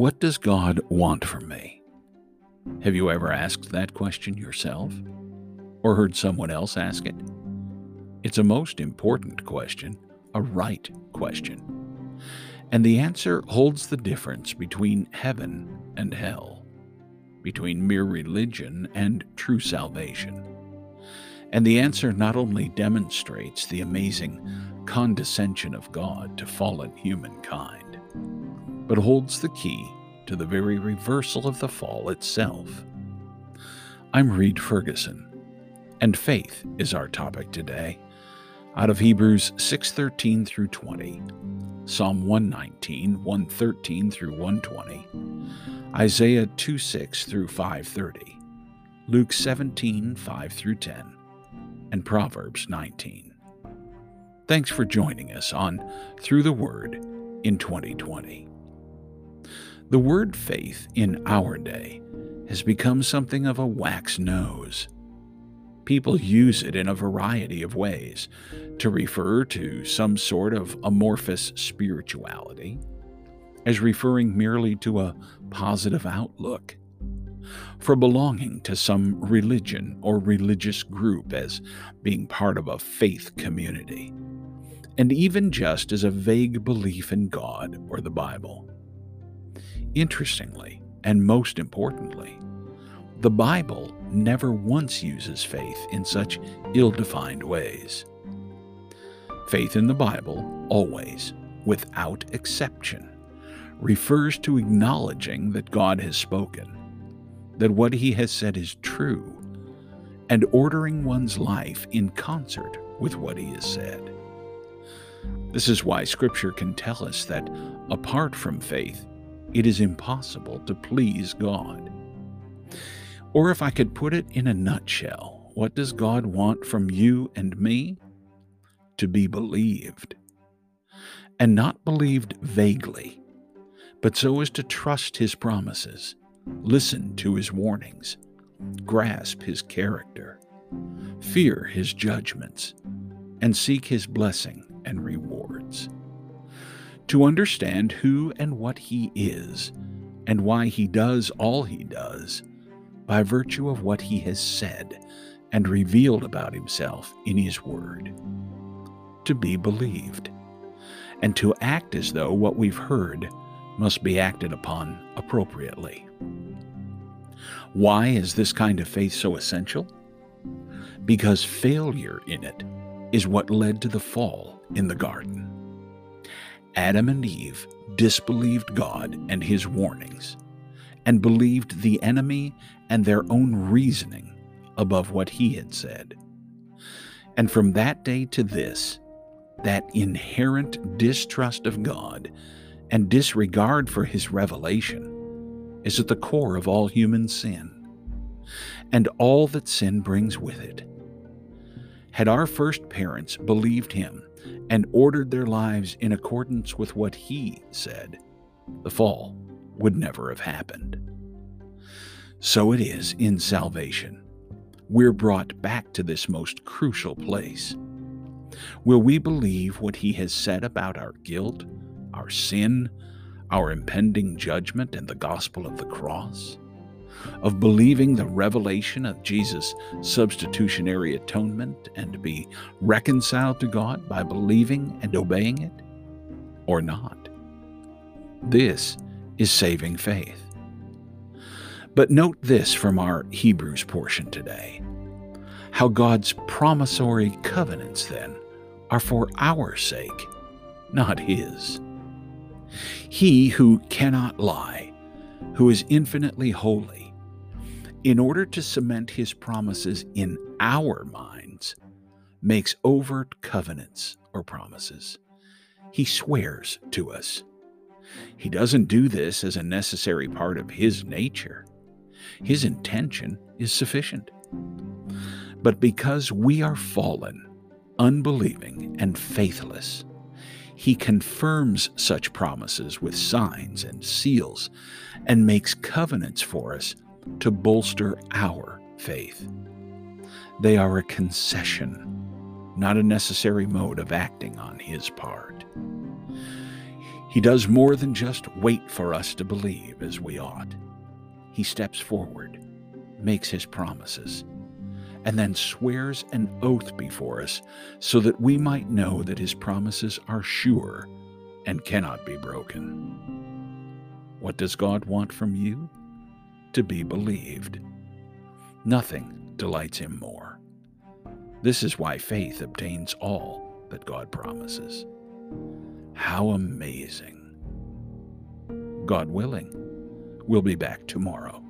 What does God want from me? Have you ever asked that question yourself? Or heard someone else ask it? It's a most important question, a right question. And the answer holds the difference between heaven and hell, between mere religion and true salvation. And the answer not only demonstrates the amazing condescension of God to fallen humankind, but holds the key to the very reversal of the fall itself. I'm Reed Ferguson, and faith is our topic today, out of Hebrews 6:13 through 20, Psalm 119, 113 through 120, Isaiah 2:6 through 5:30, Luke 17, 5 through 10, and Proverbs 19. Thanks for joining us on Through the Word in 2020. The word faith in our day has become something of a wax nose. People use it in a variety of ways to refer to some sort of amorphous spirituality, as referring merely to a positive outlook for belonging to some religion or religious group as being part of a faith community, and even just as a vague belief in God or the Bible. Interestingly, and most importantly, the Bible never once uses faith in such ill defined ways. Faith in the Bible always, without exception, refers to acknowledging that God has spoken that what he has said is true, and ordering one's life in concert with what he has said. This is why Scripture can tell us that apart from faith, it is impossible to please God. Or if I could put it in a nutshell, what does God want from you and me? To be believed. And not believed vaguely, but so as to trust His promises listen to his warnings, grasp his character, fear his judgments, and seek his blessing and rewards. To understand who and what he is, and why he does all he does, by virtue of what he has said and revealed about himself in his word. To be believed, and to act as though what we've heard must be acted upon appropriately. Why is this kind of faith so essential? Because failure in it is what led to the fall in the garden. Adam and Eve disbelieved God and his warnings, and believed the enemy and their own reasoning above what he had said. And from that day to this, that inherent distrust of God and disregard for his revelation is at the core of all human sin and all that sin brings with it. Had our first parents believed him and ordered their lives in accordance with what he said, the fall would never have happened. So it is in salvation. We're brought back to this most crucial place. Will we believe what he has said about our guilt, our sin, our impending judgment and the gospel of the cross, of believing the revelation of Jesus' substitutionary atonement and to be reconciled to God by believing and obeying it, or not. This is saving faith. But note this from our Hebrews portion today how God's promissory covenants, then, are for our sake, not His. He who cannot lie, who is infinitely holy, in order to cement his promises in our minds, makes overt covenants or promises. He swears to us. He doesn't do this as a necessary part of his nature. His intention is sufficient. But because we are fallen, unbelieving, and faithless, he confirms such promises with signs and seals and makes covenants for us to bolster our faith. They are a concession, not a necessary mode of acting on his part. He does more than just wait for us to believe as we ought. He steps forward, makes his promises, and then swears an oath before us so that we might know that his promises are sure and cannot be broken. What does God want from you? To be believed. Nothing delights him more. This is why faith obtains all that God promises. How amazing! God willing, we'll be back tomorrow.